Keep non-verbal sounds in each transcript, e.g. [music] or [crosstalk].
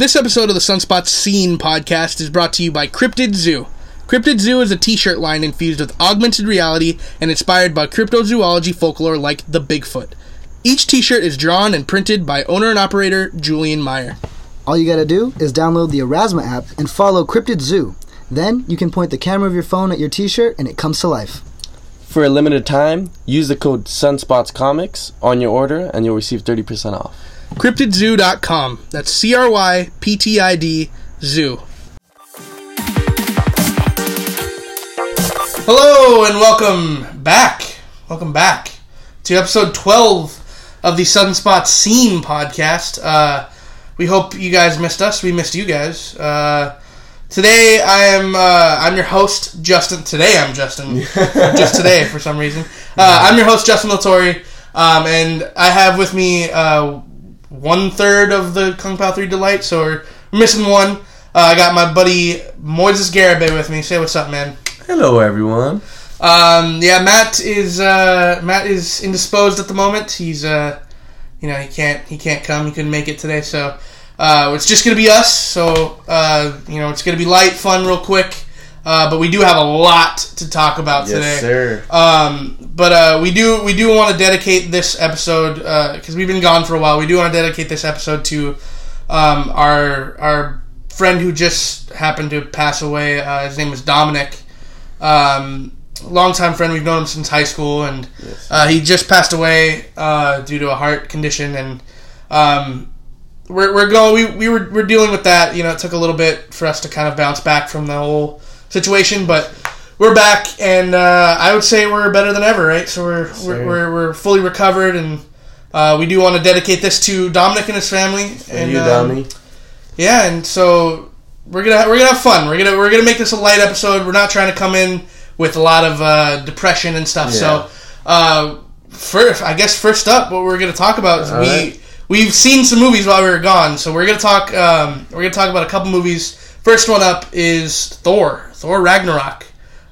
This episode of the Sunspot Scene podcast is brought to you by Cryptid Zoo. Cryptid Zoo is a t shirt line infused with augmented reality and inspired by cryptozoology folklore like the Bigfoot. Each t shirt is drawn and printed by owner and operator Julian Meyer. All you gotta do is download the Erasmus app and follow Cryptid Zoo. Then you can point the camera of your phone at your t shirt and it comes to life. For a limited time, use the code Sunspots Comics on your order and you'll receive 30% off. CryptidZoo.com. That's C R Y P T I D Zoo. Hello and welcome back. Welcome back to episode 12 of the Sunspot Scene podcast. Uh, we hope you guys missed us. We missed you guys. Uh, today I am uh, I'm your host Justin. Today I'm Justin. [laughs] just today for some reason. Uh, I'm your host Justin Latori, um, and I have with me uh, one third of the Kung Pao Three Delight. So we're missing one. Uh, I got my buddy Moises Garibay with me. Say what's up, man. Hello, everyone. Um, yeah, Matt is uh, Matt is indisposed at the moment. He's uh, you know he can't he can't come. He couldn't make it today, so uh, it's just gonna be us. So uh, you know it's gonna be light, fun, real quick. Uh, but we do have a lot to talk about today. Yes, sir. Um, but uh, we do we do want to dedicate this episode because we've been gone for a while. We do want to dedicate this episode to um, our our friend who just happened to pass away. Uh, his name was Dominic. Um, longtime friend. We've known him since high school, and uh, he just passed away uh, due to a heart condition. And um, we're, we're going. We, we were we're dealing with that. You know, it took a little bit for us to kind of bounce back from the whole situation, but we're back, and uh, I would say we're better than ever, right? So we're we're, we're, we're fully recovered, and uh, we do want to dedicate this to Dominic and his family. and you, um, yeah, and so we're gonna we're gonna have fun. We're gonna we're gonna make this a light episode. We're not trying to come in with a lot of uh, depression and stuff. Yeah. So, uh, first, I guess first up, what we're gonna talk about is All we right. we've seen some movies while we were gone. So we're gonna talk um, we're gonna talk about a couple movies. First one up is Thor, Thor Ragnarok.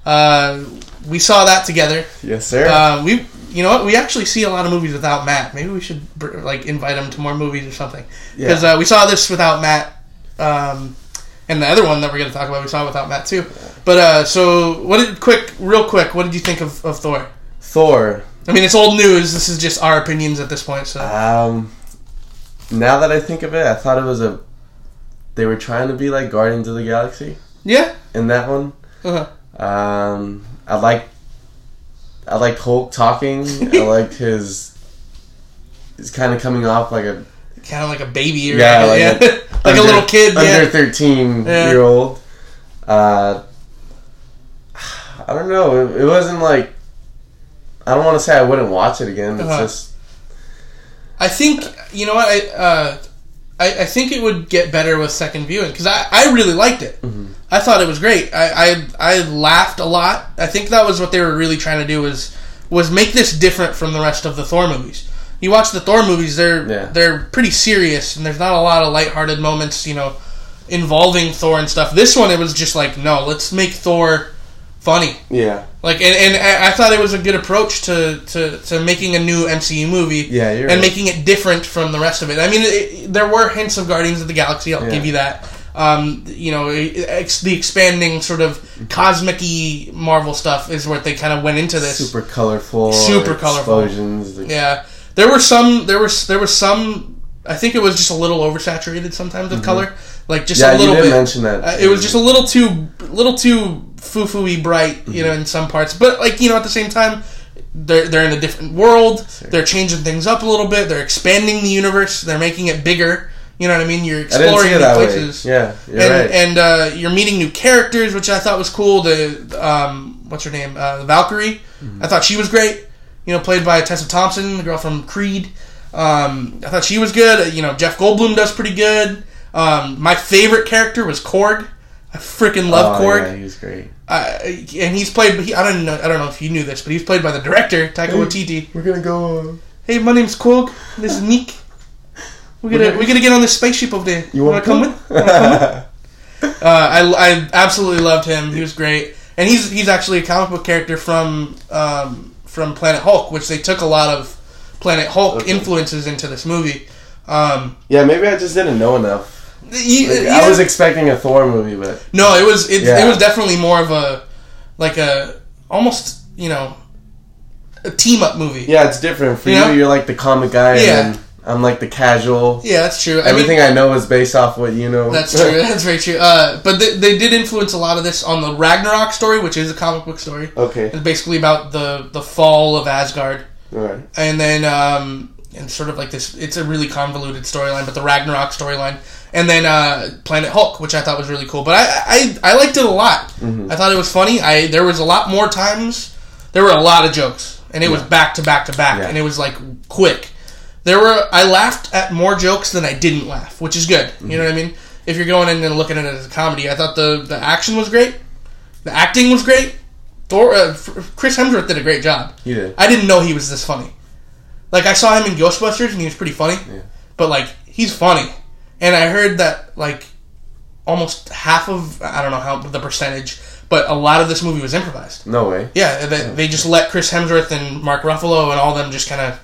Uh, we saw that together. Yes, sir. Uh, we, you know what? We actually see a lot of movies without Matt. Maybe we should like invite him to more movies or something. Because uh, we saw this without Matt, um, and the other one that we're going to talk about, we saw without Matt too. But uh, so, what did quick, real quick? What did you think of, of Thor? Thor. I mean, it's old news. This is just our opinions at this point. So Um, now that I think of it, I thought it was a. They were trying to be like Guardians of the Galaxy yeah, in that one. uh-huh. Um, I like. I like Hulk talking. I [laughs] liked his. He's kind of coming off like a kind of like a baby, or Yeah, yeah, like [laughs] like, a- a little kid. under Yeah, thirteen Yeah. year old. Uh, I don't know. It, it wasn't like. I don't want to say I wouldn't watch it again. It's Uh-huh. just I think you know what I. Uh, I, I think it would get better with second viewing because I, I really liked it. Mm-hmm. I thought it was great. I, I I laughed a lot. I think that was what they were really trying to do was was make this different from the rest of the Thor movies. You watch the Thor movies; they're Yeah. they're pretty serious, and there's not a lot of lighthearted moments, you know, involving Thor and stuff. This one, it was just like, no, let's make Thor funny. yeah, Like, and, and I thought it was a good approach to, to, to making a new MCU movie. Yeah, and right. making it different from the rest of it. I mean, it, there were hints of Guardians of the Galaxy. I'll Yeah. give you that. Um, you know, ex, the expanding sort of cosmic-y Marvel stuff is where they kind of went into this. super colorful, Super colorful. explosions. Yeah, there were some. There was there was some. I think it was just a little oversaturated sometimes with color, like just Mm-hmm. a Yeah, you little did bit. mention that. Uh, it was just a little too, little too foo-foo-y bright, you Mm-hmm. know, in some parts. But like you know, at the same time, they're they're in a different world. They're changing things up a little bit. They're expanding the universe. They're making it bigger. You know what I mean? You're exploring new places. way. Yeah, you're and right. and uh, you're meeting new characters, which I thought was cool. The um, what's her name? Uh, Valkyrie. Mm-hmm. I thought she was great. You know, played by Tessa Thompson, the girl from Creed. Um, I thought she was good. You know, Jeff Goldblum does pretty good. Um, my favorite character was Korg. I freaking love oh, Korg. Yeah, he was great. Uh, and he's played. He, I don't know. I don't know if you knew this, but he's played by the director Taika Waititi. We're gonna go. Uh, Hey, my name's Korg. This is Nick. We're gonna we're gonna get on this spaceship over there. you wanna come with? Wanna come with? [laughs] Uh, I, I absolutely loved him. He was great, and he's he's actually a comic book character from um, from Planet Hulk, which they took a lot of Planet Hulk Okay. influences into this movie. Um, yeah, maybe I just didn't know enough. You- Like. I was expecting a Thor movie, but no, it was it, Yeah. it was definitely more of a like a almost you know a team up movie. yeah, it's different. For You you, know? you're like the comic guy, Yeah. and I'm like the casual. Yeah, that's true. I mean, Everything I know is based off what you know. That's [laughs] true. That's very true. Uh, but they, they did influence a lot of this on the Ragnarok story, which is a comic book story. okay, It's basically about the the fall of Asgard, right. and then um, and sort of like this. It's a really convoluted storyline, but the Ragnarok storyline, and then uh, Planet Hulk, which I thought was really cool. But I I, I liked it a lot. I thought it was funny. I there was a lot more times. There were a lot of jokes, and it was back to back to back, Yeah. and it was like quick. There were I laughed at more jokes than I didn't laugh, which is good. You know what I mean? If you're going in and looking at it as a comedy, I thought the the action was great, the acting was great. Thor, uh, Chris Hemsworth did a great job. You did. I didn't know he was this funny. Like I saw him in Ghostbusters and he was pretty funny, Yeah. but like he's funny. And I heard that like almost half of I don't know how the percentage, but a lot of this movie was improvised. No way. Yeah, they, they just let Chris Hemsworth and Mark Ruffalo and all them just kind of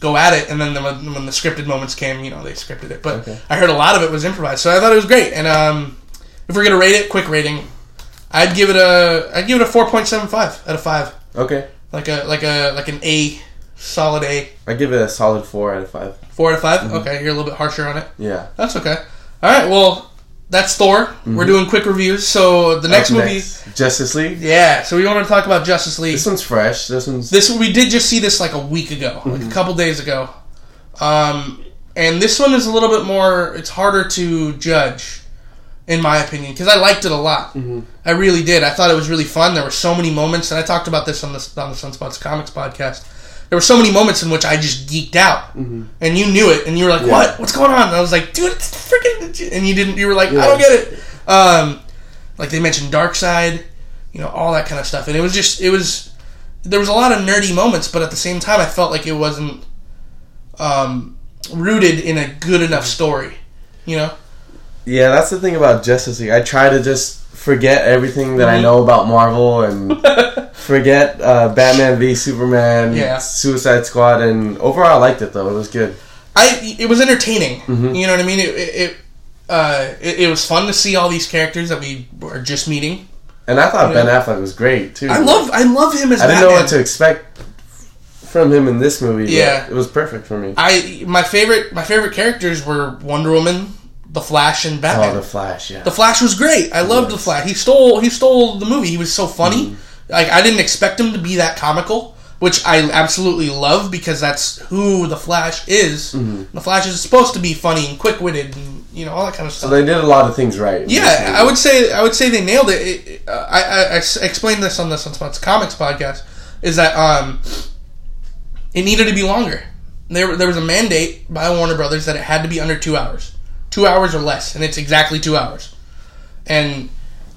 go at it, and then the, when, when the scripted moments came, you know, they scripted it. But Okay. I heard a lot of it was improvised, so I thought it was great. And um, if we're gonna rate it, quick rating, I'd give it a I'd give it a four point seven five out of five, Okay, like a like a like an A, solid A, I give it a solid four out of five. four out of 5 mm-hmm. Okay, you're a little bit harsher on it. Yeah. That's okay. All right, well, that's Thor. Mm-hmm. We're doing quick reviews. So the next Up movie, next, Justice League. yeah. So we want to talk about Justice League. This one's fresh. This one's This one we did just see this like a week ago, like mm-hmm. a couple days ago, um, and this one is a little bit more. It's harder to judge, in my opinion, because I liked it a lot. I really did. I thought it was really fun. There were so many moments, and I talked about this on the on the Sunspots Comics podcast. There were so many moments in which I just geeked out, and you knew it, and you were like, Yeah. "What? What's going on?" And I was like, "Dude, it's freaking!" And you didn't. You were like, "I don't get it." Um, like they mentioned Darkseid, you know, all that kind of stuff, and it was just it was there was a lot of nerdy moments, but at the same time, I felt like it wasn't um, rooted in a good enough story. You know, yeah. That's the thing about Justice League. I try to just forget everything that I Mhm. know about Marvel and [laughs] forget uh, Batman v Superman, Yeah. Suicide Squad, and overall I liked it though. It was good. I it was entertaining. Mhm. You know what I mean? It it it, uh, it it was fun to see all these characters that we were just meeting. And I thought Yeah. Ben Affleck was great too. I love I love him as I didn't Batman. know what to expect from him in this movie. but Yeah. it was perfect for me. I my favorite my favorite characters were Wonder Woman, The Flash, and Batman. Oh, the Flash, yeah. The Flash was great. I loved the Flash. He stole he stole the movie. He was so funny. Mm-hmm. Like I didn't expect him to be that comical, which I absolutely love because that's who the Flash is. Mm-hmm. The Flash is supposed to be funny and quick witted and you know all that kind of stuff. so they did a lot of things right. yeah. I would say I would say they nailed it. it, it uh, I, I, I explained this on the Sunspots Comics podcast. Is that um, it needed to be longer. There, there was a mandate by Warner Brothers that it had to be under two hours, two hours or less, and it's exactly two hours. And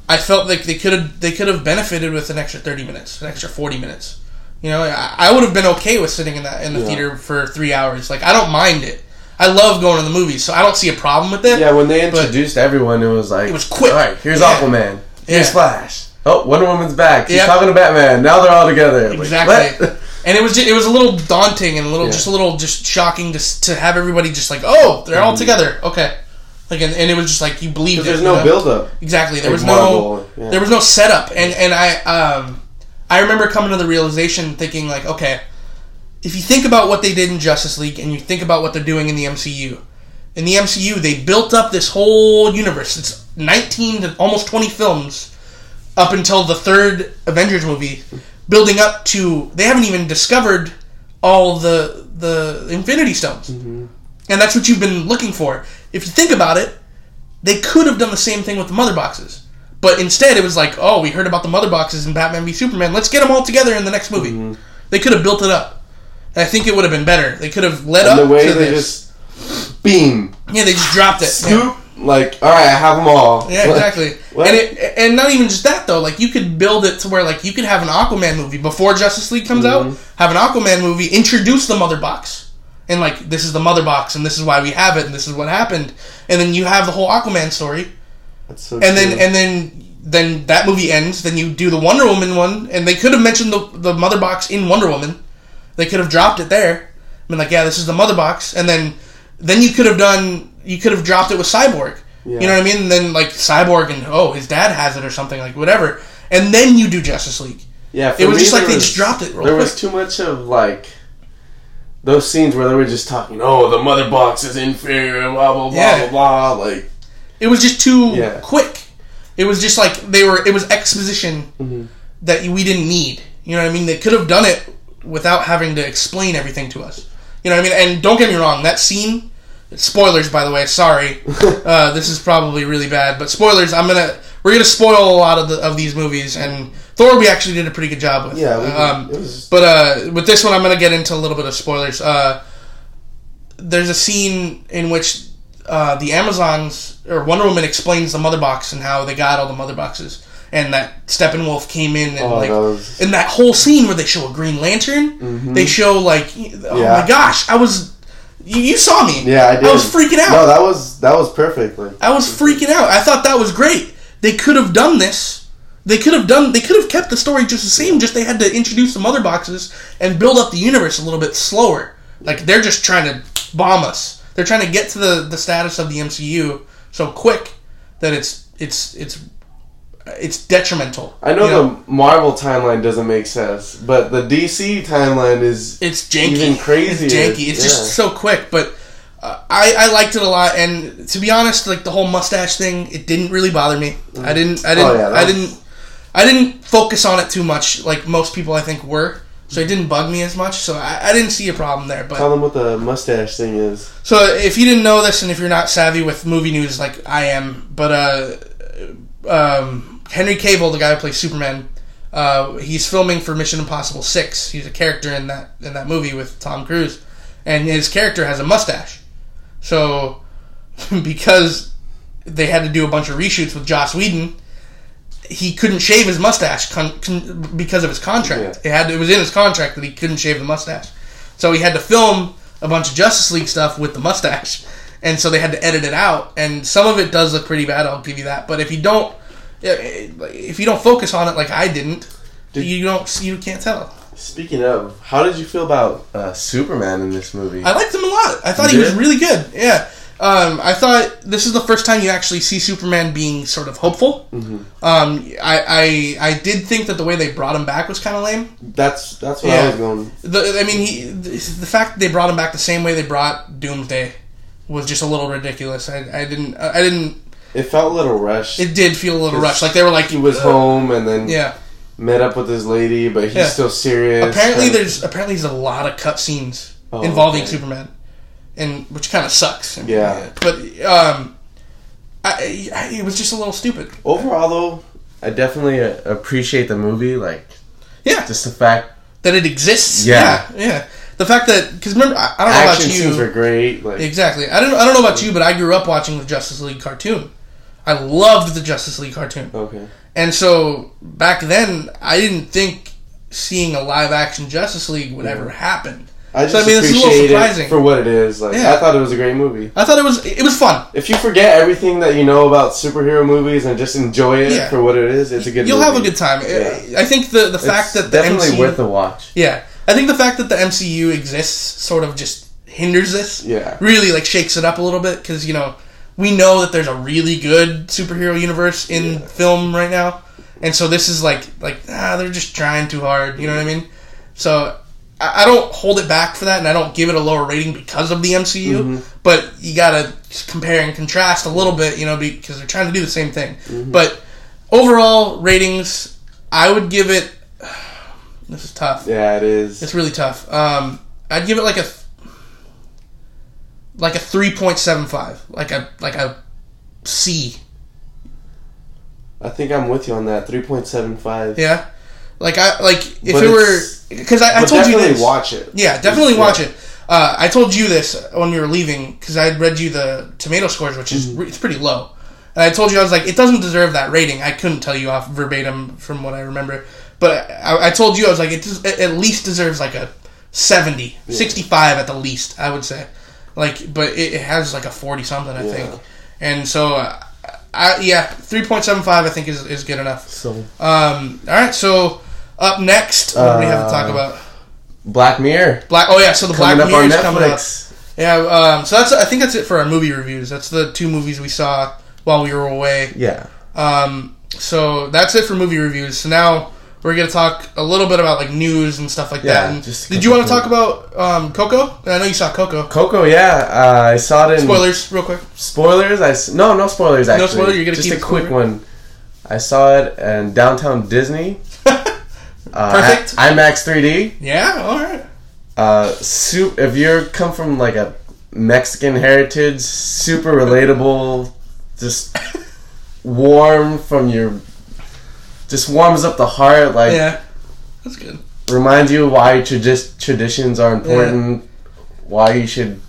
I felt like they could have they could have benefited with an extra thirty minutes, an extra forty minutes. You know, I, I would have been okay with sitting in that in the Yeah. theater for three hours. Like I don't mind it. I love going to the movies, so I don't see a problem with it. Yeah, when they introduced everyone, it was like It was quick. All right, here's Yeah. Aquaman. Here's Yeah. Flash. Oh, Wonder Woman's back. She's Yeah. talking to Batman. Now they're all together. Exactly. what? [laughs] and it was just, it was a little daunting and a little Yeah. just a little just shocking to to have everybody just like oh they're all mm-hmm. together okay like and, and it was just like you believed it, there's you no know? build up. exactly there Like was no Marvel, yeah. there was no setup and and I um I remember coming to the realization thinking like okay if you think about what they did in Justice League and you think about what they're doing in the MCU in the MCU they built up this whole universe it's 19 to almost 20 films up until the third Avengers movie, building up to they haven't even discovered all the the Infinity Stones, and that's what you've been looking for. If you think about it, they could have done the same thing with the mother boxes, but instead it was like, oh, we heard about the mother boxes in Batman v Superman. Let's get them all together in the next movie. They could have built it up. And I think it would have been better. They could have led And up the way to they this. just beam, yeah, they just dropped it. Yeah. like, all right, I have them all. Yeah, exactly. What? And it, and not even just that though. Like you could build it to where like you could have an Aquaman movie before Justice League comes out. Mm-hmm. Have an Aquaman movie, introduce the Mother Box, and like this is the Mother Box, and this is why we have it, and this is what happened, and then you have the whole Aquaman story, That's so and then and then then that movie ends. Then you do the Wonder Woman one, and they could have mentioned the the Mother Box in Wonder Woman. They could have dropped it there. I mean, like, yeah, this is the Mother Box, and then then you could have done you could have dropped it with Cyborg. Yeah. You know what I mean? And then like Cyborg and oh, his dad has it or something like whatever. And then you do Justice League. Yeah, for It was me, just like there they just dropped it real there was too much of like those scenes where they were just talking. Oh, the mother box is inferior. Blah blah blah Yeah. blah blah. Like It was just too Yeah. quick. It was just like they were. It was exposition Mm-hmm. that we didn't need. You know what I mean? They could have done it without having to explain everything to us. You know what I mean? And don't get me wrong, that scene. Spoilers, by the way. Sorry, [laughs] uh, this is probably really bad, but spoilers. I'm gonna we're gonna spoil a lot of the of these movies, and Thor we actually did a pretty good job with. yeah, we, um, was. but uh, with this one, I'm going to get into a little bit of spoilers. Uh, there's a scene in which uh, the Amazons or Wonder Woman explains the mother box and how they got all the mother boxes, and that Steppenwolf came in and Oh, like that was- that whole scene where they show a Green Lantern, they show like oh Mm-hmm. Yeah. my gosh, I was you, you saw me, Yeah, I did. I was freaking out. No, that was that was perfect. Like I was freaking out. I thought that was great. They could have done this. They could have done. They could have kept the story just the same. Just they had to introduce some other boxes and build up the universe a little bit slower. Like they're just trying to bomb us. They're trying to get to the the status of the MCU so quick that it's it's it's it's detrimental. I know, you the Marvel timeline doesn't make sense, but the DC timeline is it's janky. even crazier. It's janky. It's Yeah. just so quick, but uh, I I liked it a lot. And to be honest, like the whole mustache thing, it didn't really bother me. I didn't. I didn't. Oh, yeah, I didn't. I didn't focus on it too much, like most people I think were. So it didn't bug me as much. So I, I didn't see a problem there. But Tell them what the mustache thing is. so if you didn't know this, and if you're not savvy with movie news like I am, but uh, um, Henry Cavill, the guy who plays Superman, uh, he's filming for Mission Impossible Six. He's a character in that in that movie with Tom Cruise, and his character has a mustache. So [laughs] because they had to do a bunch of reshoots with Joss Whedon, he couldn't shave his mustache con- con- because of his contract. It had it was in his contract that he couldn't shave the mustache, so he had to film a bunch of Justice League stuff with the mustache, [laughs] and so they had to edit it out. And some of it does look pretty bad. I'll give you that. But if you don't, if you don't focus on it like I didn't, you don't you can't tell. Speaking of, how did you feel about uh, Superman in this movie? I liked him a lot. I thought You he was really good. Yeah. Um, I thought this is the first time you actually see Superman being sort of hopeful. Mm-hmm. Um, I, I I did think that the way they brought him back was kind of lame. that's that's what Yeah. I was going. The, I mean, he the, the fact that they brought him back the same way they brought Doomsday was just a little ridiculous. I, I didn't I didn't. It felt a little rushed. It did feel a little rushed. Like they were like he was home and then Yeah. met up with his lady, but he's Yeah. still serious. Apparently, there's apparently there's a lot of cut scenes Oh, involving okay. Superman, and which kind of sucks. Yeah. but um, I, I, it was just a little stupid. overall though. I definitely uh, appreciate the movie, like Yeah, just the fact that it exists. Yeah. yeah, yeah. The fact that because remember, I, I don't know action about scenes you were great. Like exactly. I don't I don't know about you, but I grew up watching the Justice League cartoon. I loved the Justice League cartoon. okay, And so back then, I didn't think seeing a live action Justice League would ever happen. I So, just I mean, this is a little appreciate surprising. it for what it is. Like Yeah. I thought it was a great movie. I thought it was it was fun. If you forget everything that you know about superhero movies and just enjoy it Yeah. for what it is, it's a good. You'll movie. have a good time. Yeah. I think the the fact It's that the definitely MCU, worth a watch. yeah, I think the fact that the MCU exists sort of just hinders this. Yeah. really like shakes it up a little bit because you know we know that there's a really good superhero universe in film right now, and so this is like like ah they're just trying too hard. You know what I mean? So. I don't hold it back for that, and I don't give it a lower rating because of the MCU. Mm-hmm. But you gotta compare and contrast a little bit, you know, because they're trying to do the same thing. Mm-hmm. But overall ratings, I would give it. [sighs] This is tough. Yeah, it is. It's really tough. Um, I'd give it like a like a three point seven five, like a like a C. I think I'm with you on that. Three point seven five. Yeah, like I like if But it were because I, I told you definitely this. watch it. Yeah, definitely Yeah. watch it. Uh, I told you this when we were leaving because I read you the tomato scores, which is re- it's pretty low. And I told you I was like, it doesn't deserve that rating. I couldn't tell you off verbatim from what I remember, but I, I told you I was like, it, des- it at least deserves like a 70, 65 at the least. I would say, like, but it, it has like a forty something, I Yeah. think. And so, uh, I, yeah, three point seven five, I think is is good enough. So Um, all right, so up next, what do we have to talk Uh, about? Black Mirror Black. Oh yeah, so the coming Black Mirror is coming up. Yeah. Um, so that's I think that's it for our movie reviews. That's the two movies we saw while we were away. Yeah. Um, so that's it for movie reviews. So now we're gonna talk a little bit about like news and stuff like Yeah, that. And just did you want to talk about um, Coco? I know you saw Coco. Coco, yeah, uh, I saw it in Spoilers, real quick. Spoilers? I no, no spoilers. Actually, no spoiler? You're gonna just a quick spoiler? one. I saw it in downtown Disney. [laughs] Uh, Perfect. at IMAX 3D. Yeah, all right. Uh, soup. If you're come from like a Mexican heritage, super relatable, just [laughs] warm from your, just warms up the heart. Like Yeah, that's good. reminds you why tradi- traditions are important, why you should.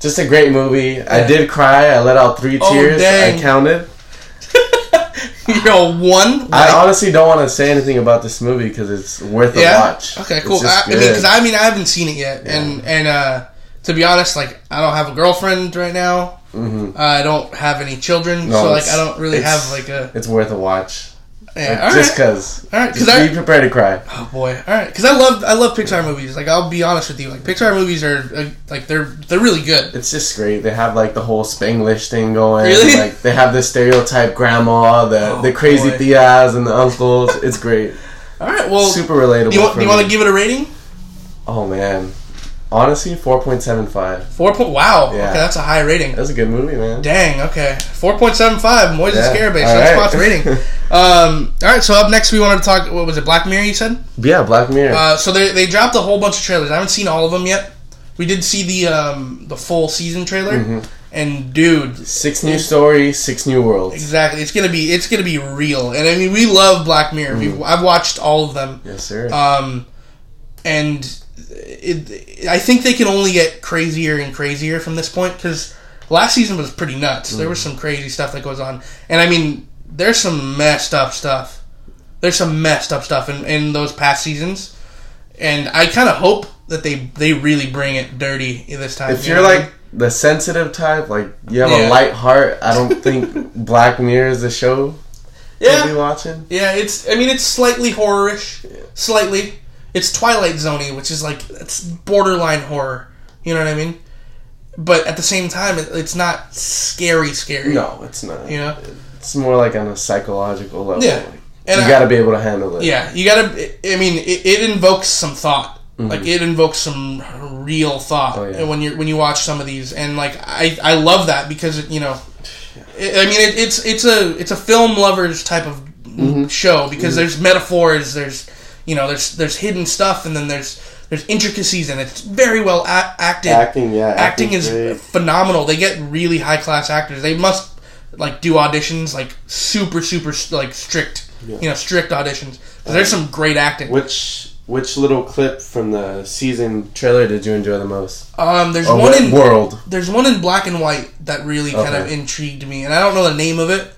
Just a great movie. Yeah. I did cry. I let out three tears. dang. I counted. A one. I honestly don't want to say anything about this movie because it's worth a yeah. watch. Okay, cool. I, I mean, because I mean, I haven't seen it yet, and and uh, to be honest, like I don't have a girlfriend right now. Mhm. Uh, I don't have any children, No, so like I don't really have like a it's worth a watch. Yeah. Like, just right. because. All right, 'cause Just I- be prepared to cry. Oh boy! All right, because I love I love Pixar movies. Like I'll be honest with you, like Pixar movies are uh, like they're they're really good. It's just great. They have like the whole Spanglish thing going. Really? [laughs] Like they have the stereotype grandma, the Oh, the crazy boy. tias and the uncles. It's great. [laughs] All right, well, Super relatable. do you want do you want to give it a rating? Oh man, honestly, four point seven five. Four point. Wow. Yeah. Okay, that's a high rating. That's a good movie, man. Dang. Okay. Four point seven five. Moises Yeah, Scarabay. all That's right. spots rating. [laughs] Um. All right. So up next, we wanted to talk. What was it? Black Mirror. You said. Yeah, Black Mirror. Uh. So they they dropped a whole bunch of trailers. I haven't seen all of them yet. We did see the um the full season trailer, Mm-hmm. and dude, six new stories, six new worlds. exactly. It's gonna be it's gonna be real. And I mean, we love Black Mirror. Mm-hmm. I've watched all of them. Yes, sir. Um, and it, I think they can only get crazier and crazier from this point because last season was pretty nuts. There was Mm. some crazy stuff that goes on, and I mean, there's some messed up stuff. There's some messed up stuff in, in those past seasons, and I kind of hope that they they really bring it dirty this time. if you you're know like the sensitive type, like you have Yeah. a light heart, I don't [laughs] think Black Mirror is the show to be yeah, watching. yeah. It's I mean, it's slightly horrorish, slightly. It's Twilight Zoney, which is like it's borderline horror. You know what I mean? But at the same time, it, it's not scary, scary. No, it's not. You know? It's more like on a psychological level. Yeah. Like, And you got to be able to handle it. Yeah, you gotta. I mean, it, it invokes some thought. Like it invokes some real thought Mm-hmm. Oh, yeah. when you when you watch some of these, and like I I love that because you know, I I mean it, it's it's a it's a film lovers type of Mm-hmm. show because there's metaphors, there's you know there's there's hidden stuff, and then there's there's intricacies, and it's very well a- acted. Acting, yeah. acting is great. phenomenal. They get really high class actors. They must like do auditions like super super like strict, you know, strict auditions. 'Cause there's um, some great acting. Which which little clip from the season trailer did you enjoy the most? Um, there's Or one in world? there's one in black and white that really kind of intrigued me, and I don't know the name of it,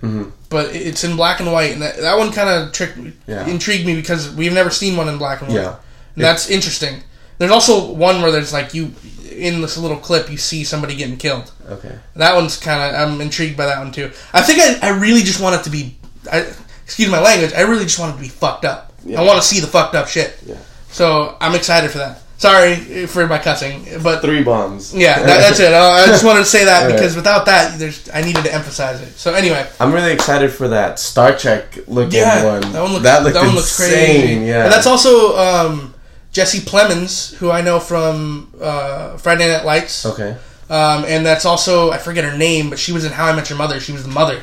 but it's in black and white, and that, that one kind of tricked Yeah. intrigued me because we've never seen one in black and white, Yeah. and that's interesting. There's also one where there's like you in this little clip you see somebody getting killed. Okay. That one's kind of I'm intrigued by that one too. I think I, I really just want it to be, I, excuse my language. I really just want it to be fucked up. Yeah. I want to see the fucked up shit. Yeah. So I'm excited for that. Sorry for my cussing, but Three bombs. yeah, that, that's it. I just wanted to say that [laughs] because without that, there's I needed to emphasize it. So anyway, I'm really excited for that Star Trek looking yeah, one. that one looks that that one looks insane. crazy. Yeah. and that's also um, Jesse Plemons, who I know from uh, Friday Night Lights. okay. Um, and that's also I forget her name, but she was in How I Met Your Mother. She was the mother.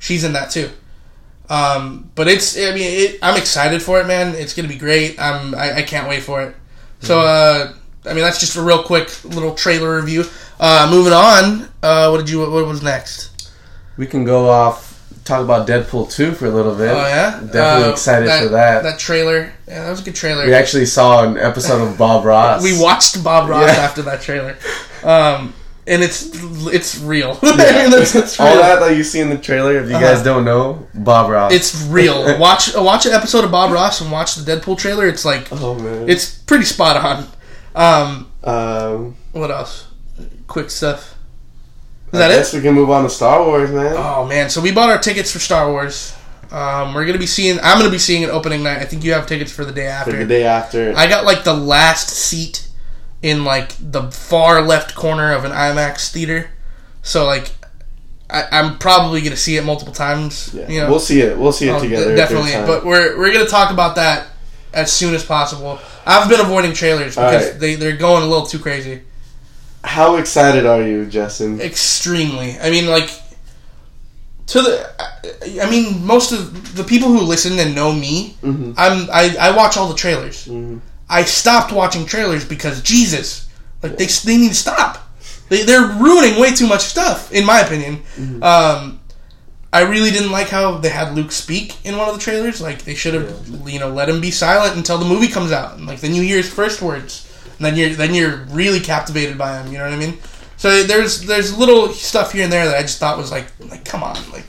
She's in that too. Um, but it's I mean it, I'm excited for it, man. It's gonna be great. I'm I, I can't wait for it. So uh, I mean that's just a real quick little trailer review. Uh, moving on. Uh, what did you what was next? We can go off talk about Deadpool 2 for a little bit. Oh yeah, Definitely Uh, excited for that. That trailer. Yeah, that was a good trailer. We actually saw an episode of Bob Ross. [laughs] we watched Bob Ross Yeah. after that trailer. Um, and it's it's real. [laughs] I mean, that's, that's All real. that that you see in the trailer, if you Uh-huh. guys don't know, Bob Ross. It's real. [laughs] Watch watch an episode of Bob Ross and watch the Deadpool trailer. It's like oh man. it's pretty spot on. Um, um. what else? Quick stuff. Is I that guess it? we can move on to Star Wars, man. Oh man! So we bought our tickets for Star Wars. Um, we're gonna be seeing. I'm gonna be seeing it opening night. I think you have tickets for the day after. for after. the day after. I got like the last seat in like the far left corner of an IMAX theater. So like I, I'm probably gonna see it multiple times. Yeah. You know, we'll see it. We'll see it Oh, together. d- if there's definitely. But we're we're gonna talk about that as soon as possible. I've been avoiding trailers because Alright. they they're going a little too crazy. how excited are you, Justin? Extremely. I mean, like to the. I mean, most of the people who listen and know me, Mhm. I'm I, I watch all the trailers. Mhm. I stopped watching trailers because Jesus, like they they need to stop. They they're ruining way too much stuff, in my opinion. Mm-hmm. Um, I really didn't like how they had Luke speak in one of the trailers. Like they should have, you know, let him be silent until the movie comes out, and like then you hear his first words, and then you're then you're really captivated by him. You know what I mean? So there's there's little stuff here and there that I just thought was like like come on like.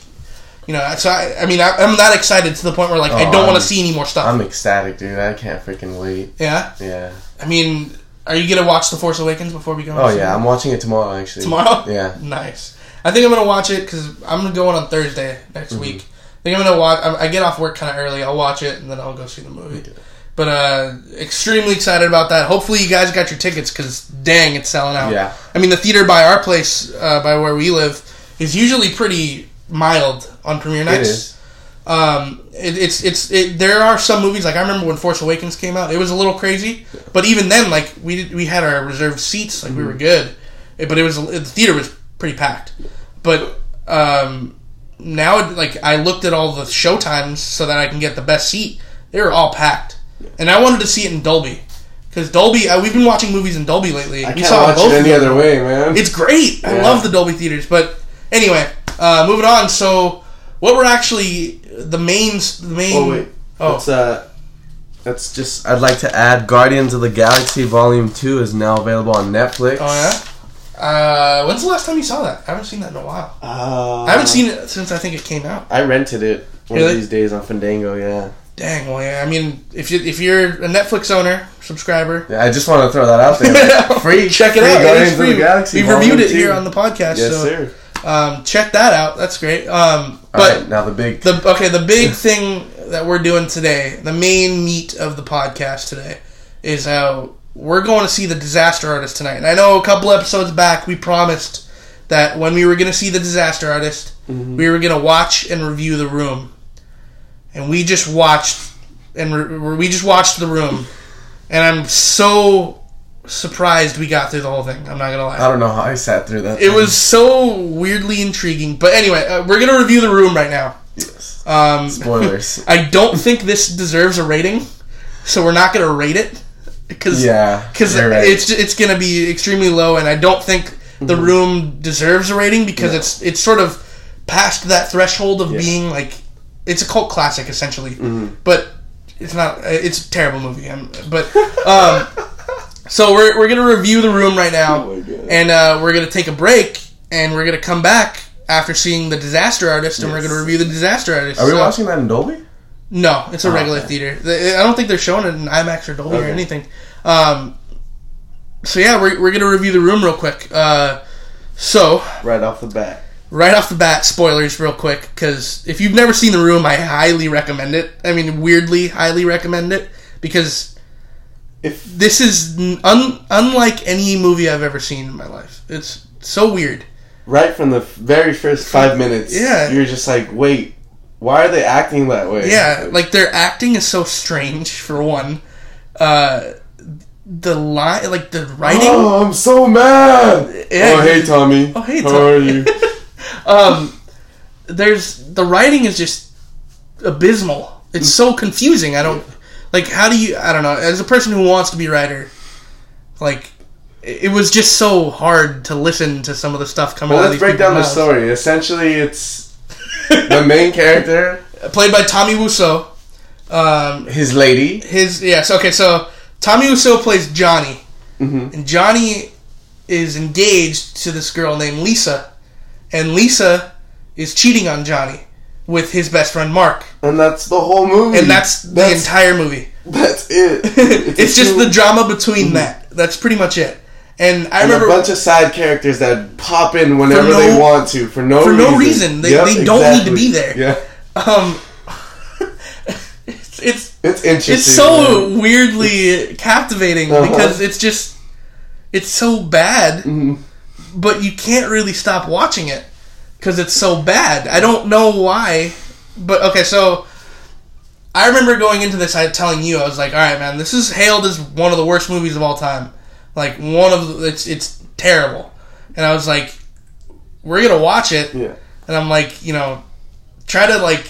You know, so I, I mean, I, I'm not excited to the point where like I Oh, don't want to see any more stuff. I'm ecstatic, dude. I can't freaking wait. yeah, Yeah. I mean, are you gonna watch The Force Awakens before we go? Oh yeah, I'm watching it tomorrow actually. tomorrow. [laughs] Yeah. nice. I think I'm gonna watch it because I'm gonna go on on Thursday next Mm-hmm. week. I think I'm gonna watch. I I get off work kind of early. I'll watch it and then I'll go see the movie. But uh, extremely excited about that. Hopefully you guys got your tickets because dang, it's selling out. Yeah. I mean the theater by our place, uh, by where we live, is usually pretty mild on premiere nights. Um, it, it's it's it, there are some movies like I remember when Force Awakens came out. It was a little crazy, but even then, like we did, we had our reserved seats, like we were good, It- but it was the theater was pretty packed. But um, now, it- like I looked at all the show times so that I can get the best seat. They were all packed, and I wanted to see it in Dolby because Dolby. Uh, we've been watching movies in Dolby lately. I can't watch both it any other way, man. It's great. I love the Dolby theaters. But anyway, uh, moving on. So, what were actually the main? The main. oh wait. Oh. That's uh that's just I'd like to add Guardians of the Galaxy Volume 2 is now available on Netflix. Oh yeah. Uh, when's the last time you saw that? I haven't seen that in a while. Uh, I haven't seen it since I think it came out. I rented it one Really? of these days on Fandango, yeah. Dang. Well, yeah. I mean, if you if you're a Netflix owner, subscriber, Yeah, I just want to throw that out there. [laughs] free check it free out. Guardians free. of the Galaxy. We've reviewed it 2. here on the podcast. Yes, so sir. Um, check that out. That's great. Um, but right, now the big The okay, the big thing that we're doing today, the main meat of the podcast today, is how we're going to see the Disaster Artist tonight. And I know a couple episodes back we promised that when we were going to see the Disaster Artist, we were going to watch and review The Room, and we just watched and re- we just watched The Room, and I'm so surprised we got through the whole thing. I'm not gonna lie. I don't know how I sat through that. It thing. was so weirdly intriguing. But anyway, uh, we're gonna review the room right now. Yes. Um, Spoilers. [laughs] I don't think this deserves a rating, so we're not gonna rate it because Yeah, because right. it's it's gonna be extremely low, and I don't think the Mm-hmm. room deserves a rating because it's it's sort of past that threshold of Yeah. being like it's a cult classic essentially, Mm-hmm. but it's not. It's a terrible movie. Um, but um, [laughs] so we're we're gonna review the room right now, Oh and uh, we're gonna take a break, and we're gonna come back after seeing the Disaster Artist, and we're gonna review the Disaster Artist. Are we So- watching that in Dolby? no, it's a Oh, regular okay. theater. I don't think they're showing it in IMAX or Dolby or anything. Um, so yeah, we're, we're gonna review the room real quick. Uh, so Right off the bat. right off the bat, spoilers real quick because if you've never seen the room, I highly recommend it. I mean, weirdly highly recommend it because If this is un- unlike any movie I've ever seen in my life. It's so weird. right from the very first five minutes, Yeah. you're just like, wait, why are they acting that way? Yeah, like their acting is so strange for one. Uh, the line, like the writing. Oh, I'm so mad. Yeah. Oh, hey, Tommy. Oh, hey, How are you? [laughs] um, there's the writing is just abysmal. It's so confusing. I don't like. How do you? I don't know. As a person who wants to be a writer, like it was just so hard to listen to some of the stuff coming well, out. let's of these break down the story. Essentially, it's [laughs] the main character. Played by Tommy Wiseau. Um, his lady. his yes. Okay, so Tommy Wiseau plays Johnny, Mhm. and Johnny is engaged to this girl named Lisa, and Lisa is cheating on Johnny with his best friend Mark. And that's the whole movie. and that's the entire movie. that's it. [laughs] It's, a just the drama between that. That's pretty much it. And I and remember a bunch of side characters that pop in whenever no- they want to for no for reason. no reason. They- Yep, they don't need to be there. Yeah, [laughs] um, [laughs] it's it's it's interesting. it's so man. weirdly captivating Uh-huh. because it's just it's so bad, Mhm. but you can't really stop watching it because it's so bad. I don't know why, but okay. So I remember going into this, I telling you, I was like, "All right, man, this is hailed as one of the worst movies of all time. Like one of the, it's it's terrible." And I was like, "We're gonna watch it," Yeah. and I'm like, you know, try to like,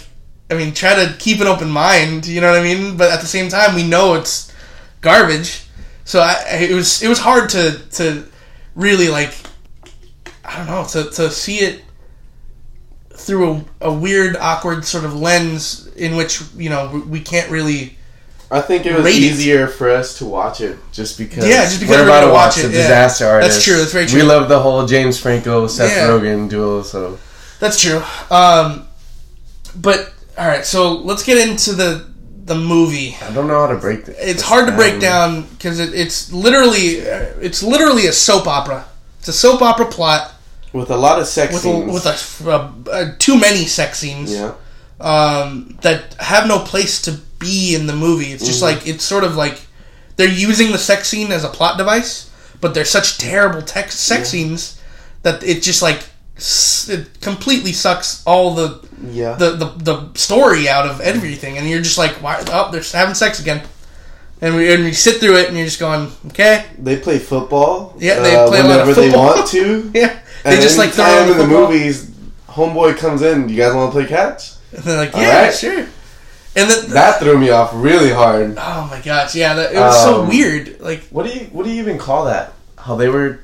I mean, try to keep an open mind. You know what I mean? But at the same time, we know it's garbage. So I, it was it was hard to to really like I don't know to to see it through a, a weird awkward sort of lens in which you know we- can't really I think it was Rate it. easier for us to watch it just because. Yeah, just because we're we're about gonna watch watch the yeah. disaster That's true, that's very true. We love the whole James Franco Seth Yeah. Rogen duel. So that's true um but all right so let's get into the the movie I don't know how to break this. it's hard to break down because it, it's literally it's literally a soap opera it's a soap opera plot with a lot of sex with a, scenes. with a, too many sex scenes yeah, um, that have no place to be in the movie. It's just Mhm. like it's sort of like they're using the sex scene as a plot device, but they're such terrible text sex scenes that it just like it completely sucks all the yeah. the, the the story out of everything, and you're just like, why? Oh, they're having sex again. And we, and we sit through it, and you're just going, okay, they play football. Yeah, they uh, play a lot of whenever they want to. [laughs] yeah. And They just like throw anytime in the movies, homeboy comes in. You guys want to play catch? And they're like, yeah, right. sure. And then, That threw me off really hard. oh my gosh, yeah, that, it was so Um, weird. Like, What do you What do you even call that? How they were.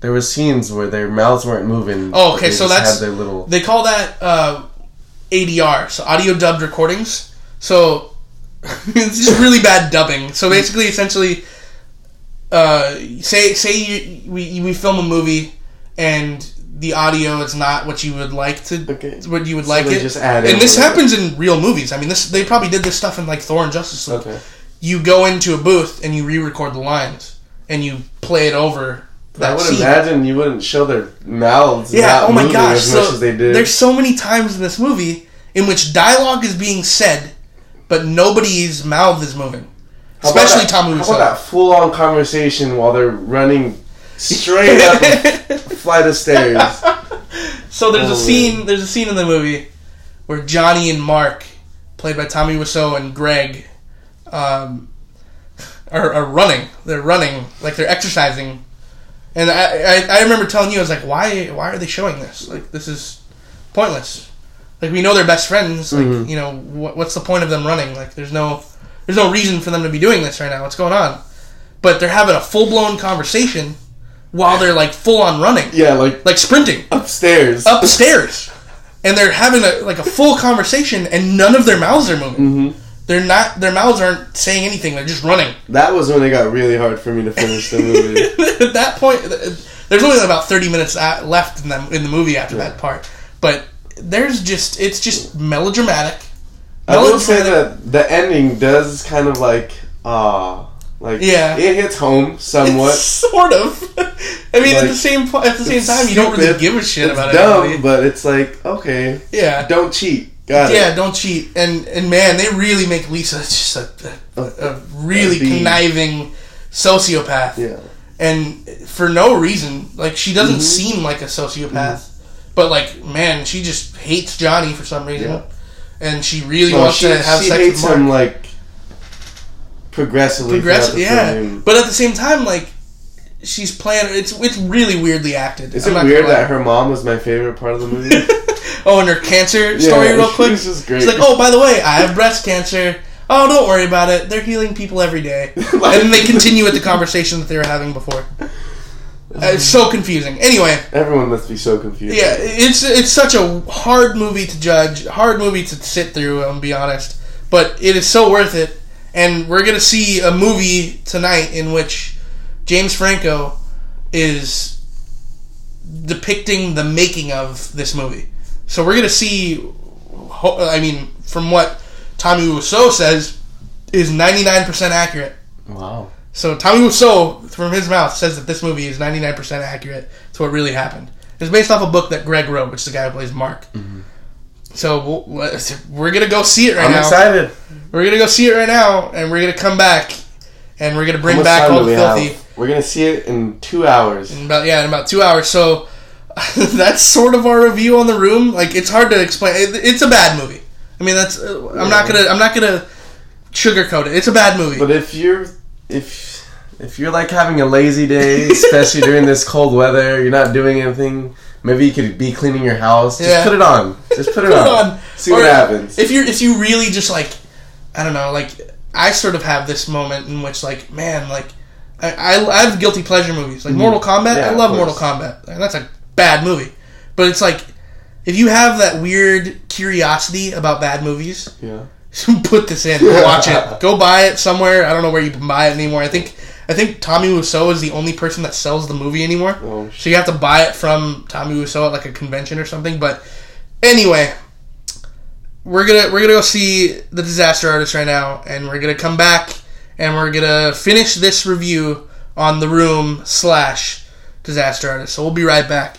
There was scenes where their mouths weren't moving. Oh, okay, so that's- their little. They call that uh, ADR, so audio dubbed recordings. So [laughs] it's just really bad dubbing. So basically, essentially, uh, say say you, we we film a movie and the audio is not what you would like to Okay. what you would So like they it. just add and this happens in real movies. I mean, this they probably did this stuff in like Thor and Justice League. Okay. You go into a booth and you re-record the lines and you play it over. I would scene. imagine you wouldn't show their mouths. Yeah. Oh my gosh. As So much as they did. there's so many times in this movie in which dialogue is being said, but nobody's mouth is moving. How Especially Tom How about that full on conversation while they're running straight up [laughs] flight of stairs? [laughs] So there's a Holy. scene. There's a scene in the movie where Johnny and Mark, played by Tommy Wiseau and Greg, um, are, are running. They're running like they're exercising, and I, I I remember telling you I was like, why why are they showing this? Like this is pointless. Like we know they're best friends. Like Mhm. you know what, what's the point of them running? Like there's no there's no reason for them to be doing this right now. What's going on? But they're having a full blown conversation while they're like full on running, Yeah, like like sprinting upstairs. upstairs, [laughs] and they're having a like a full conversation, and none of their mouths are moving. hmm They're not. Their mouths aren't saying anything. They're just running. That was when it got really hard for me to finish the movie. [laughs] At that point, there's only about thirty minutes left in the in the movie after that part. But there's just it's just melodramatic. I will say that the ending does kind of like ah, like Yeah. it hits home somewhat. sort of. [laughs] I mean, at the same at the same It's time, you don't really give a shit it's about dumb, anybody. but it's like okay, Yeah, don't cheat. Got yeah, it. don't cheat. And and man, they really make Lisa just a, a, a really A conniving sociopath. Yeah. and for no reason. Like she doesn't Mhm. seem like a sociopath, but like man, she just hates Johnny for some reason, Yeah. and she really Well, wants she, to have sex hates with Mark. him like progressively. Progressive, yeah. film. But at the same time, like she's playing. It's it's really weirdly acted. Is I'm it weird that her mom was my favorite part of the movie? [laughs] oh, and her cancer story, Yeah, real quick. This is great. She's like, oh, by the way, I have breast cancer. Oh, don't worry about it. They're healing people every day. [laughs] and then they continue with the conversation that they were having before. Uh, it's so confusing. Anyway, Everyone must be so confused. Yeah, it's it's such a hard movie to judge, hard movie to sit through. I'm be honest, but it is so worth it. And we're gonna see a movie tonight in which James Franco is depicting the making of this movie. So we're gonna see. I mean, from what Tommy Wiseau says, is 99% accurate. Wow. So Tommy Wiseau, from his mouth, says that this movie is 99% accurate to what really happened. It's based off a book that Greg wrote, which is the guy who plays Mark. Mm-hmm. So we're gonna go see it right now. I'm excited. We're gonna go see it right now, and we're gonna come back, and we're gonna bring back all the we filthy. have? We're gonna see it in two hours. In about yeah, in about two hours. So [laughs] that's sort of our review on the room. Like it's hard to explain. It, it's a bad movie. I mean, that's. Uh, I'm not gonna. I'm not gonna sugarcoat it. It's a bad movie. But if you're if if you're like having a lazy day, [laughs] especially during this cold weather, you're not doing anything. Maybe you could be cleaning your house. Just Yeah. put it on. Just put it Put it on. on. See Or what happens. if you're if you really just like I don't know like I sort of have this moment in which like man like I I, I have guilty pleasure movies like mm-hmm. Mortal Kombat. Yeah, I love. Mortal Kombat that's a bad movie but it's like if you have that weird curiosity about bad movies yeah. [laughs] put this in watch it [laughs] go buy it somewhere I don't know where you can buy it anymore I think I think Tommy Wiseau is the only person that sells the movie anymore Oh, so you have to buy it from Tommy Wiseau at like a convention or something. But anyway, we're gonna we're gonna go see the Disaster Artist right now, and we're gonna come back and we're gonna finish this review on the Room slash Disaster Artist. So we'll be right back.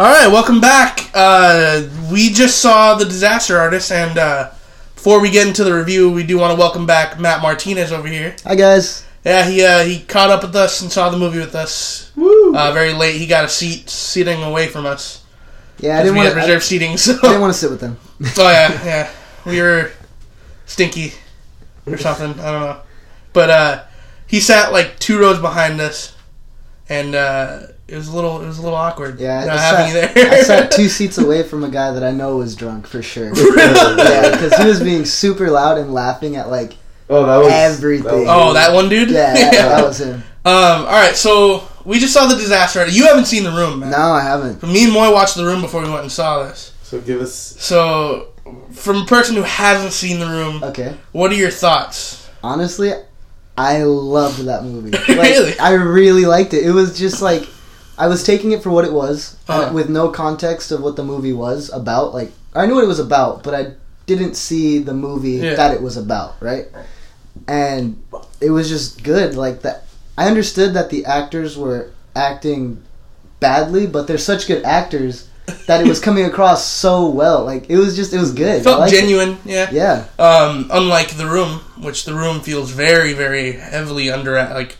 All right, welcome back. Uh, we just saw the Disaster Artist, and uh, before we get into the review, we do want to welcome back Matt Martinez over here. Hi guys. Yeah, he uh, he caught up with us and saw the movie with us Woo! uh, very late. He got a seat sitting away from us. Yeah, I didn't want to. I reserved seating. [laughs] So, I didn't want to sit with them. oh yeah, [laughs] yeah, we were stinky or something. I don't know, but uh, he sat like two rows behind us, and uh, it was a little it was a little awkward. Yeah, not I having sat, you there. I sat [laughs] two seats away from a guy that I know was drunk for sure. [laughs] Really? yeah, because he was being super loud and laughing at like Oh, that was Everything. Oh, that one dude. yeah, that, that was him. [laughs] Um. All right. So we just saw the disaster. You haven't seen the room, man. No, I haven't. Me and Moy watched the room before we went and saw this. So give us. So, from a person who hasn't seen the room, Okay. what are your thoughts? Honestly, I loved that movie. [laughs] Like, Really? I really liked it. It was just like I was taking it for what it was, Uh-huh. with no context of what the movie was about. Like I knew what it was about, but I didn't see the movie Yeah. that it was about, right? And it was just good. Like that, I understood that the actors were acting badly, but they're such good actors that it was coming across so well. Like it was just, it was good. It felt liked it. genuine. Yeah. Yeah, Um. Unlike the room, which the room feels very, very heavily under like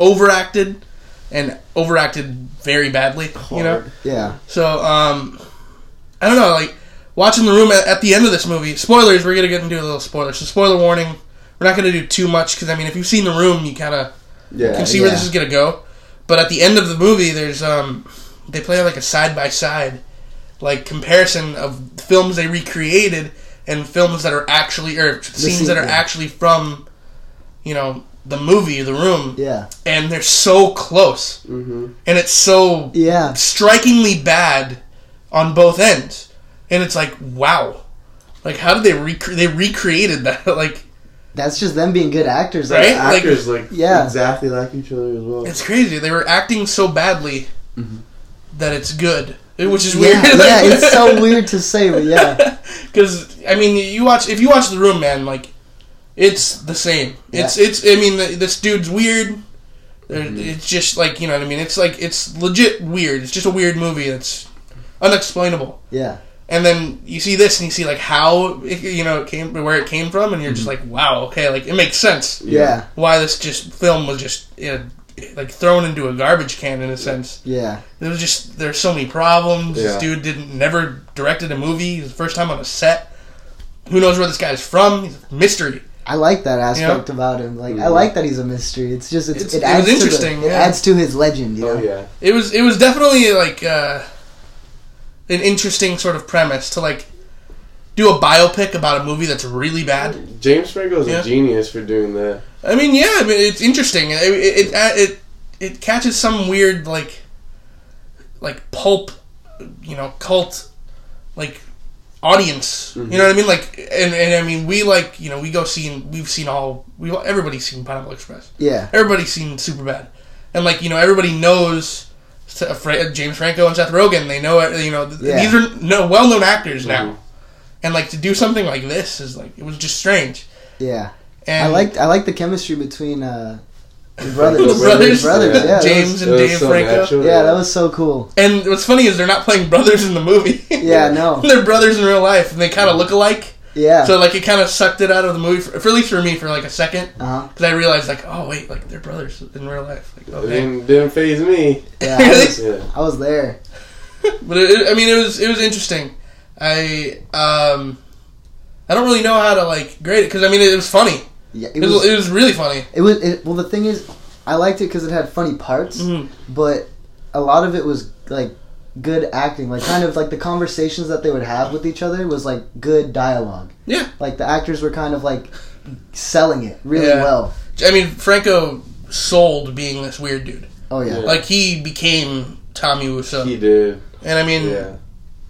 overacted and overacted very badly. You know. Yeah. So, um, I don't know, like, watching the room at, at the end of this movie, spoilers, we're going to get into a little spoiler. So, spoiler warning, we're not going to do too much, because, I mean, if you've seen the room, you kind of Yeah. can see where this is going to go. But at the end of the movie, there's, um, they play like a side by side, like, comparison of films they recreated and films that are actually, or scenes that are sequel. actually from, you know, the movie, the room. Yeah. And they're so close. Mm-hmm. And it's so Yeah. strikingly bad on both ends, and it's like wow, like how did they rec- they recreated that? [laughs] like That's just them being good actors. Like, Right? Actors like, Yeah. exactly like each other as well. it's crazy. They were acting so badly that it's good, which is weird. yeah, [laughs] it's so weird to say, but yeah. [laughs] because I mean, you watch if you watch The Room, man, like it's the same. It's it's. I mean, th- this dude's weird. There- mm-hmm. It's just like you know what I mean. It's like it's legit weird. It's just a weird movie that's unexplainable. Yeah. and then you see this and you see like how it, you know it came where it came from and you're just mm-hmm. like wow okay like it makes sense Yeah. why this just film was just you know, like thrown into a garbage can in a sense Yeah. there was just there's so many problems Yeah. this dude didn't never directed a movie his first time on a set who knows where this guy's from he's a mystery I like that aspect about him. Like I Mhm. like that he's a mystery. It's just it's, It's- it it adds was to the- interesting, it adds to his legend, you know. Oh yeah. it was it was definitely like uh, an interesting sort of premise to like do a biopic about a movie that's really bad James Franco's Yeah. a genius for doing that. I mean, yeah, I mean, it's interesting. It it, it uh, it it catches some weird like like pulp, you know, cult like audience. You know mm-hmm. what I mean? Like, and, and I mean, we like you know we go see we've seen all we everybody's seen Pineapple Express. Yeah. Everybody's seen Superbad, and like you know everybody knows. Uh, Fra- James Franco and Seth Rogen, they know it. You know, th- Yeah. these are no well-known actors mm-hmm. now, Mhm. and like to do something like this is like it was just strange. Yeah. And I liked I like the chemistry between uh [laughs] brothers, brothers, brothers, yeah, that James was- and It was Dave so Franco. natural, yeah, that was so cool. And what's funny is they're not playing brothers in the movie. [laughs] Yeah, no. [laughs] they're brothers in real life, and they kind of look alike. Yeah, So like it kind of sucked it out of the movie, for, for at least for me, for like a second, uh-huh. because I realized like, oh wait, like they're brothers in real life. Like It okay, didn't, didn't phase me. yeah, I was, Yeah. I was there. but it, it- I mean, it was it was interesting. I um, I don't really know how to like grade it because I mean it was funny. Yeah, It was, it was really funny. It was it, well. The thing is, I liked it because it had funny parts, Mhm. but a lot of it was like good acting, like kind of like the conversations that they would have with each other was like good dialogue. Yeah, Like the actors were kind of like selling it really Yeah. well. I mean Franco sold being this weird dude. Oh yeah, Yeah. Like he became Tommy Wiseau, He did. and I mean, Yeah.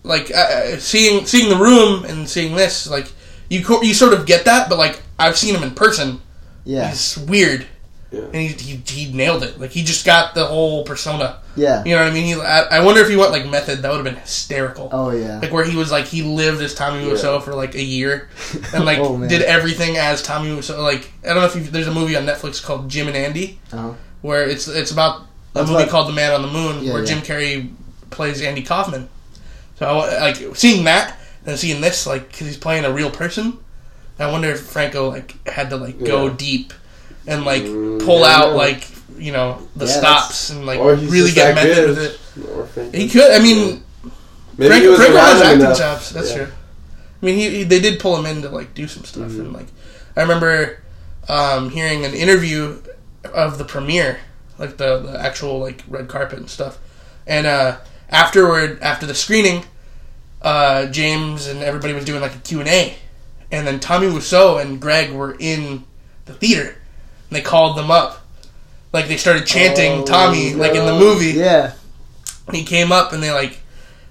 like uh, seeing seeing the room and seeing this, like you co- you sort of get that, but like I've seen him in person. yeah, He's weird, Yeah. and he, he he nailed it. Like he just got the whole persona. yeah. You know what I mean? He, I, I wonder if he went like method. That would have been hysterical. Oh yeah, Like where he was like he lived as Tommy Yeah. Wiseau for like a year, [laughs] and like Oh, did everything as Tommy Wiseau. Like I don't know if you've, there's a movie on Netflix called Jim and Andy, Uh-huh. where it's it's about a That's movie what- called The Man on the Moon, Yeah, where yeah. Jim Carrey plays Andy Kaufman. So I, like seeing that and seeing this, like because he's playing a real person. I wonder if Franco like had to like go Yeah. deep and like Mm, pull out no. like you know the Yeah, stops and like Or he's really just get that method good. with it. Or Franco. He could. I mean, Maybe Franco, he was Franco has acting enough. chops. That's Yeah. true. I mean, he, he they did pull him in to like do some stuff, Mm-hmm. and like I remember um, hearing an interview of the premiere, like the, the actual like red carpet and stuff, and uh, afterward, after the screening, uh, James and everybody was doing like a Q and A, and then Tommy Wiseau and Greg were in the theater, and they called them up, like they started chanting Oh, Tommy like in the movie, yeah, and he came up and they like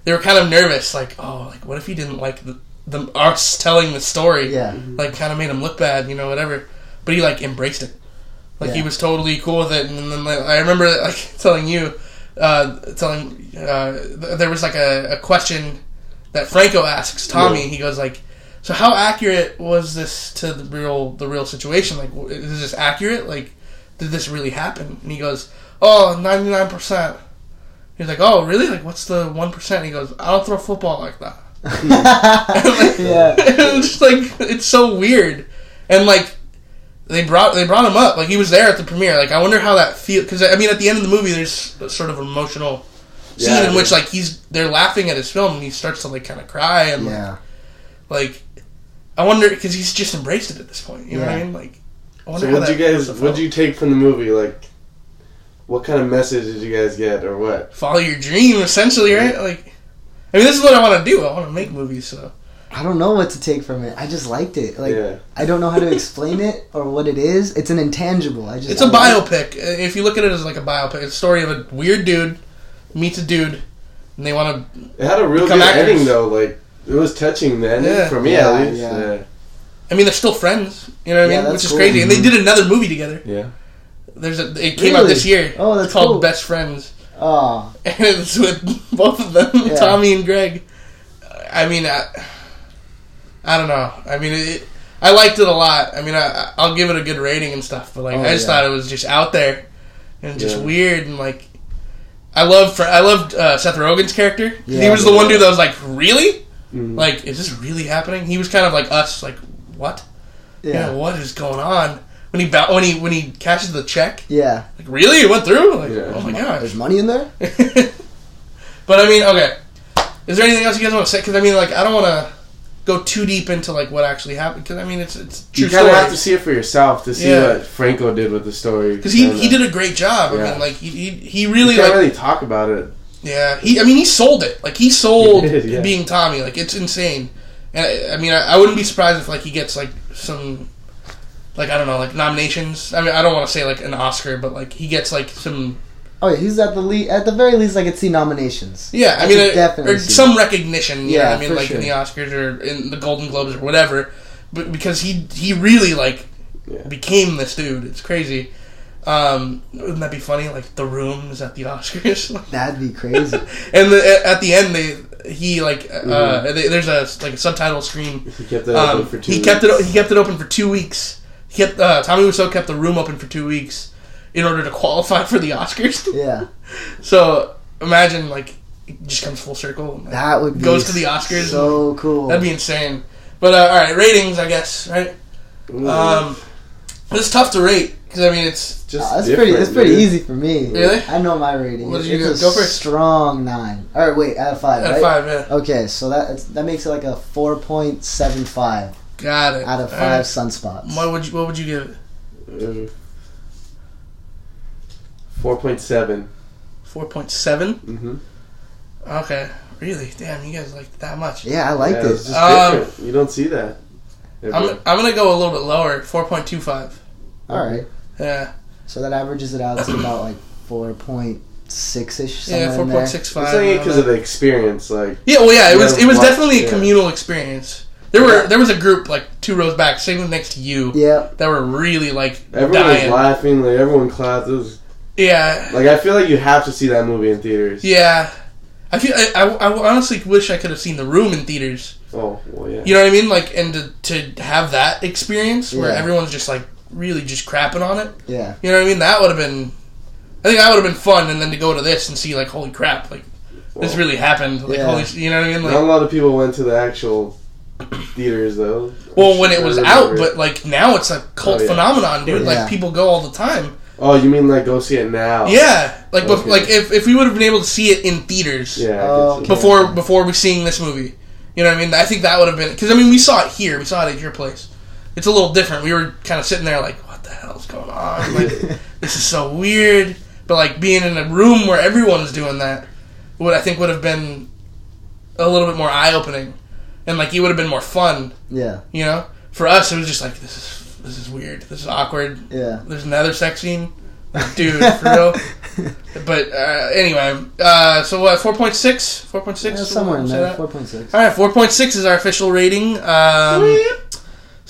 they were kind of nervous. Like oh like what if he didn't like the, the us telling the story? Yeah. like kind of made him look bad you know whatever. But he like embraced it. Like he was totally cool with it. And then like, i remember like [laughs] telling you uh telling uh th- there was like a, a question that franco asks tommy. Yeah. he goes like so how accurate was this to the real the real situation like is this accurate like did this really happen and he goes oh 99% He's like, oh, really? Like, what's the one percent? He goes, I don't throw football like that. [laughs] [laughs] yeah, [laughs] it's like it's so weird, and like they brought they brought him up. Like he was there at the premiere. Like I wonder how that feel because I mean at the end of the movie there's a sort of emotional scene Yeah. in which like he's they're laughing at his film and he starts to like kind of cry and like, like I wonder because he's just embraced it at this point. You know what I mean? Like I wonder So what that you guys? What felt. would you take from the movie? Like, what kind of message did you guys get, or what? follow your dream essentially, right? Like I mean this is what I want to do. I want to make movies. So I don't know what to take from it. I just liked it. Like yeah. I don't know how to explain it or what it is. It's an intangible. I just It's a I like- biopic. Uh, If you look at it as like a biopic, it's a story of a weird dude meets a dude, and they want to. It had a real Become good actors. ending though. Like, it was touching. The ending Yeah. for me Yeah, at least. yeah. Yeah. I mean, they're still friends. You know what I mean? that's Which is cool. crazy. And they did another movie together. Yeah. There's a. It came out this year. Oh, that's it's called cool. Best Friends, Oh, [laughs] and it's with both of them, Yeah. Tommy and Greg. I mean, I, I don't know. I mean, it, I liked it a lot. I mean, I, I'll give it a good rating and stuff. But like, Oh, I just yeah. thought it was just out there and just Yeah. weird and like. I love I loved uh, Seth Rogen's character. Yeah, he was the one dude that was like, "Really? Mhm. Like, is this really happening?" He was kind of like us, like, "What? yeah, Yeah, what is going on?" When he when he when he cashes the check, yeah. like, "Really? It went through?" Like, Yeah. oh my god, There's money in there. [laughs] but I mean, okay. Is there anything else you guys want to say? Because I mean, like, I don't want to go too deep into like what actually happened. Because I mean, it's it's true You kind of have to see it for yourself to see Yeah. what Franco did with the story. Because he, he did a great job. I mean, like he he, he You really can't like really talk about it. Yeah, he. I mean, he sold it. Like he sold He [laughs] did, yeah. being Tommy. Like it's insane. And I, I mean, I, I wouldn't be surprised if like he gets like some, like I don't know, like nominations. I mean, I don't want to say like an Oscar, but like he gets like some. Oh yeah, he's at the le- at the very least I could see nominations. Yeah, I, I mean, could uh, definitely or some recognition. You Yeah, what I mean, for like in the Oscars or in the Golden Globes or whatever. But because he he really like Yeah. became this dude. It's crazy. Um, wouldn't that be funny? Like the rooms at the Oscars. [laughs] That'd be crazy. and the, at the end they he like uh, Mhm. they, there's a like a subtitle screen He kept it open um, for two he kept it weeks. he kept it open for two weeks he kept uh, Tommy Wiseau kept the room open for two weeks in order to qualify [laughs] for the Oscars. Yeah, [laughs] so imagine like it just comes full circle. and, like, that would be Goes to the Oscars So cool. That'd be insane. But uh, all right, ratings, I guess. Right. Um, it's tough to rate because I mean it's just Uh, that's pretty. That's pretty dude. easy for me. Really? I know my rating. What did you it's go- a go first? strong nine. All right, wait, out of five. at right? a five. Yeah. Okay, so that that makes it like a four point seven five Got it. out of All five right. sunspots. What would you What would you give it? Four point seven. Four point seven. Mm-hmm. Okay. Really? Damn, you guys like that much? Yeah, I liked yeah, It's it. just Um. You don't see that. I'm I'm gonna go a little bit lower. Four point two five. All right, Yeah. so that averages it out to about like four point six ish. Yeah. four point six five. I'm saying it because of the experience. Like, Yeah. Well, yeah. It was it was watch, definitely a yeah. communal experience. There were there was a group like two rows back, sitting next to you, Yeah, that were really like everyone dying. was laughing. Like, everyone clapped. It was Yeah. like I feel like you have to see that movie in theaters. Yeah. I feel I, I, I honestly wish I could have seen the room in theaters. Oh well, yeah. You know what I mean? Like, and to, to have that experience where Yeah. everyone's just like really just crapping on it. yeah, You know what I mean? That would have been. I think that would have been fun, and then to go to this and see like, holy crap, like this really happened. Like, Yeah. holy, you know what I mean? Not a lot of people went to the actual theaters though. well, when it was out, remember. but like now it's a cult Oh, yeah. phenomenon, dude. Yeah. Like people go all the time. oh, you mean like go see it now? Yeah, like, bef- like if if we would have been able to see it in theaters. Yeah. I Oh, get before before we seeing this movie. You know what I mean? I think that would have been because I mean we saw it here, we saw it at your place. It's a little different. We were kind of sitting there like, what the hell's going on? Like [laughs] this is so weird. But like being in a room where everyone's doing that would I think would have been a little bit more eye opening, and like it would have been more fun. yeah, You know, for us it was just like this is this is weird. This is awkward. yeah. There's another sex scene. Like, dude, for real. [laughs] But uh, anyway, uh, so what? Four point six. Four point six. Yeah, somewhere in there, four point six. All right, four point six is our official rating. Um,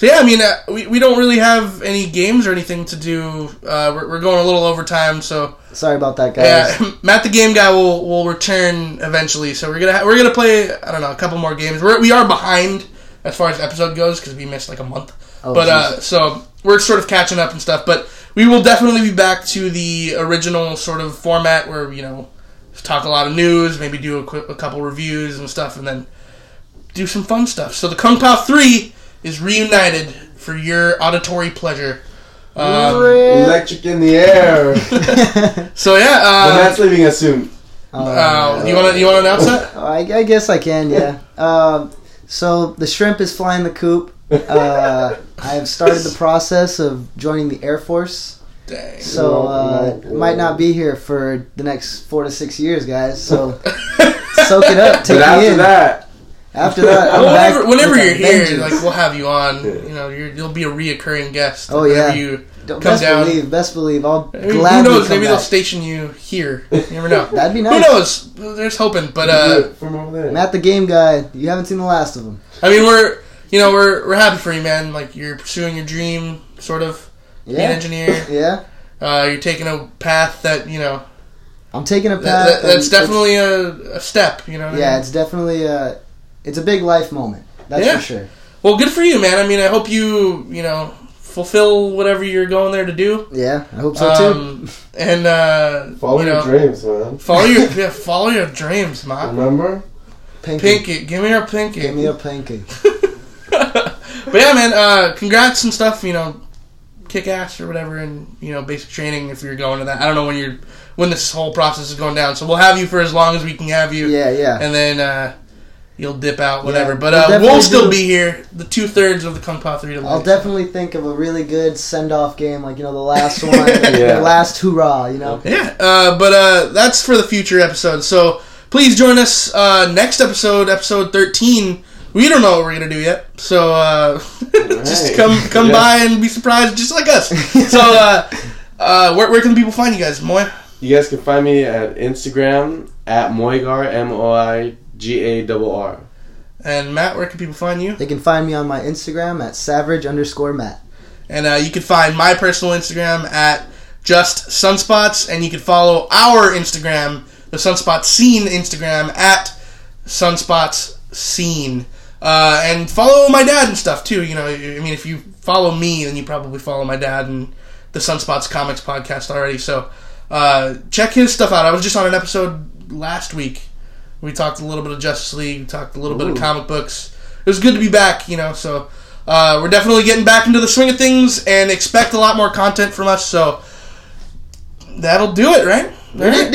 so yeah, I mean, uh, we, we don't really have any games or anything to do. Uh, we're, we're going a little over time, so Sorry about that, guys. yeah, [laughs] Matt the game guy will will return eventually. So we're gonna ha- we're gonna play I don't know a couple more games. We're, we are behind as far as episode goes because we missed like a month. Oh, but uh, so we're sort of catching up and stuff. But we will definitely be back to the original sort of format where you know talk a lot of news, maybe do a, qu- a couple reviews and stuff, and then do some fun stuff. So the Kung Pao three is reunited for your auditory pleasure. Um, Electric in the air. [laughs] so yeah, but uh, that's leaving us soon. uh, you want to you want to announce that? Oh, I, I guess I can, yeah. [laughs] Um, so the shrimp is flying the coop. Uh, [laughs] I have started the process of joining the Air Force. Dang. So uh, might not be here for the next four to six years, guys. So soak it up, take But me after in. that, after that, I'm Well, whenever, whenever you're here, vengeance. like we'll have you on. You know, you're, you'll be a reoccurring guest. Oh, yeah. You, Don't- come best down. believe, best believe, I'll who gladly knows? come Maybe they'll station you here. [laughs] You never know. That'd be nice. Who knows? There's hoping, but do uh, from over there. Matt, the game guy, you haven't seen the last of him. I mean, we're you know we're we're happy for you, man. Like you're pursuing your dream, sort of. Be an Yeah, engineer. [laughs] yeah. Uh, you're taking a path that you know I'm taking a path. that- that's and definitely a, a step. You know. What It's, I yeah, mean? it's definitely a, it's a big life moment. That's Yeah. for sure. Well, good for you, man. I mean, I hope you you know fulfill whatever you're going there to do. Yeah, I hope so too. Um, and uh, Follow you your dreams, man. Follow your [laughs] yeah, follow your dreams, man. Remember? Pinky, Pinky, give me your pinky. give me a pinky. [laughs] but yeah, man, uh, congrats and stuff. You know, kick ass or whatever, and you know, basic training if you're going to that. I don't know when you're when this whole process is going down, so we'll have you for as long as we can have you, Yeah, yeah. and then uh, you'll dip out, whatever. Yeah, but we'll uh, we'll still be here. The two thirds of the Kung Pao three I'll definitely think of a really good send off game, like you know the last one, [laughs] Yeah. the last hoorah. You know. Yeah, uh, but uh, that's for the future episode. So please join us uh, next episode, episode thirteen. We don't know what we're gonna do yet, so uh, [laughs] just come come Yeah. by and be surprised, just like us. [laughs] So, uh, uh, where, where can people find you guys, Moy? You guys can find me at Instagram at Moigar M O I G A R R. And Matt, where can people find you? They can find me on my Instagram at savage underscore Matt. And uh, you can find my personal Instagram at just sunspots, and you can follow our Instagram, the Sunspot Scene Instagram at sunspots scene. Uh, and follow my dad and stuff too. You know, I mean, if you follow me, then you probably follow my dad, and the Sunspots Comics podcast already. So uh, check his stuff out. I was just on an episode last week. We talked a little bit of Justice League. We talked a little bit of comic books. It was good to be back, you know. So uh, we're definitely getting back into the swing of things and expect a lot more content from us. So that'll do it, right? Right?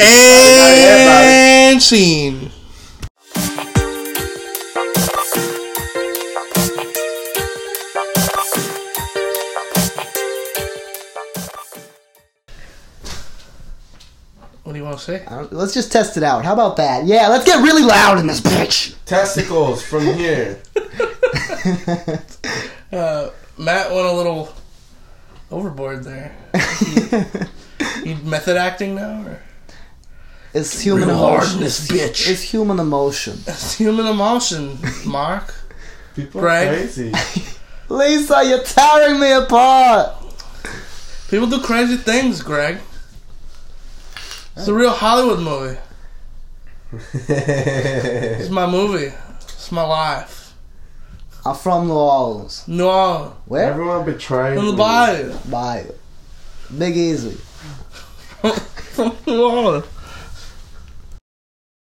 And scene. Say? Let's just test it out. How about that? Yeah, let's get really loud in this bitch. Testicles from here. [laughs] Uh, Matt went a little overboard there. You method acting now, or It's human Real emotion. in this bitch. It's human emotion. it's human emotion, Mark? People Greg? are crazy. [laughs] Lisa, you're tearing me apart. People do crazy things, Greg. It's a real Hollywood movie. [laughs] It's my movie. It's my life. I'm from New Orleans. New Orleans, Where? Everyone betraying from the me. bayou. Bye. Big Easy. [laughs] from New Orleans.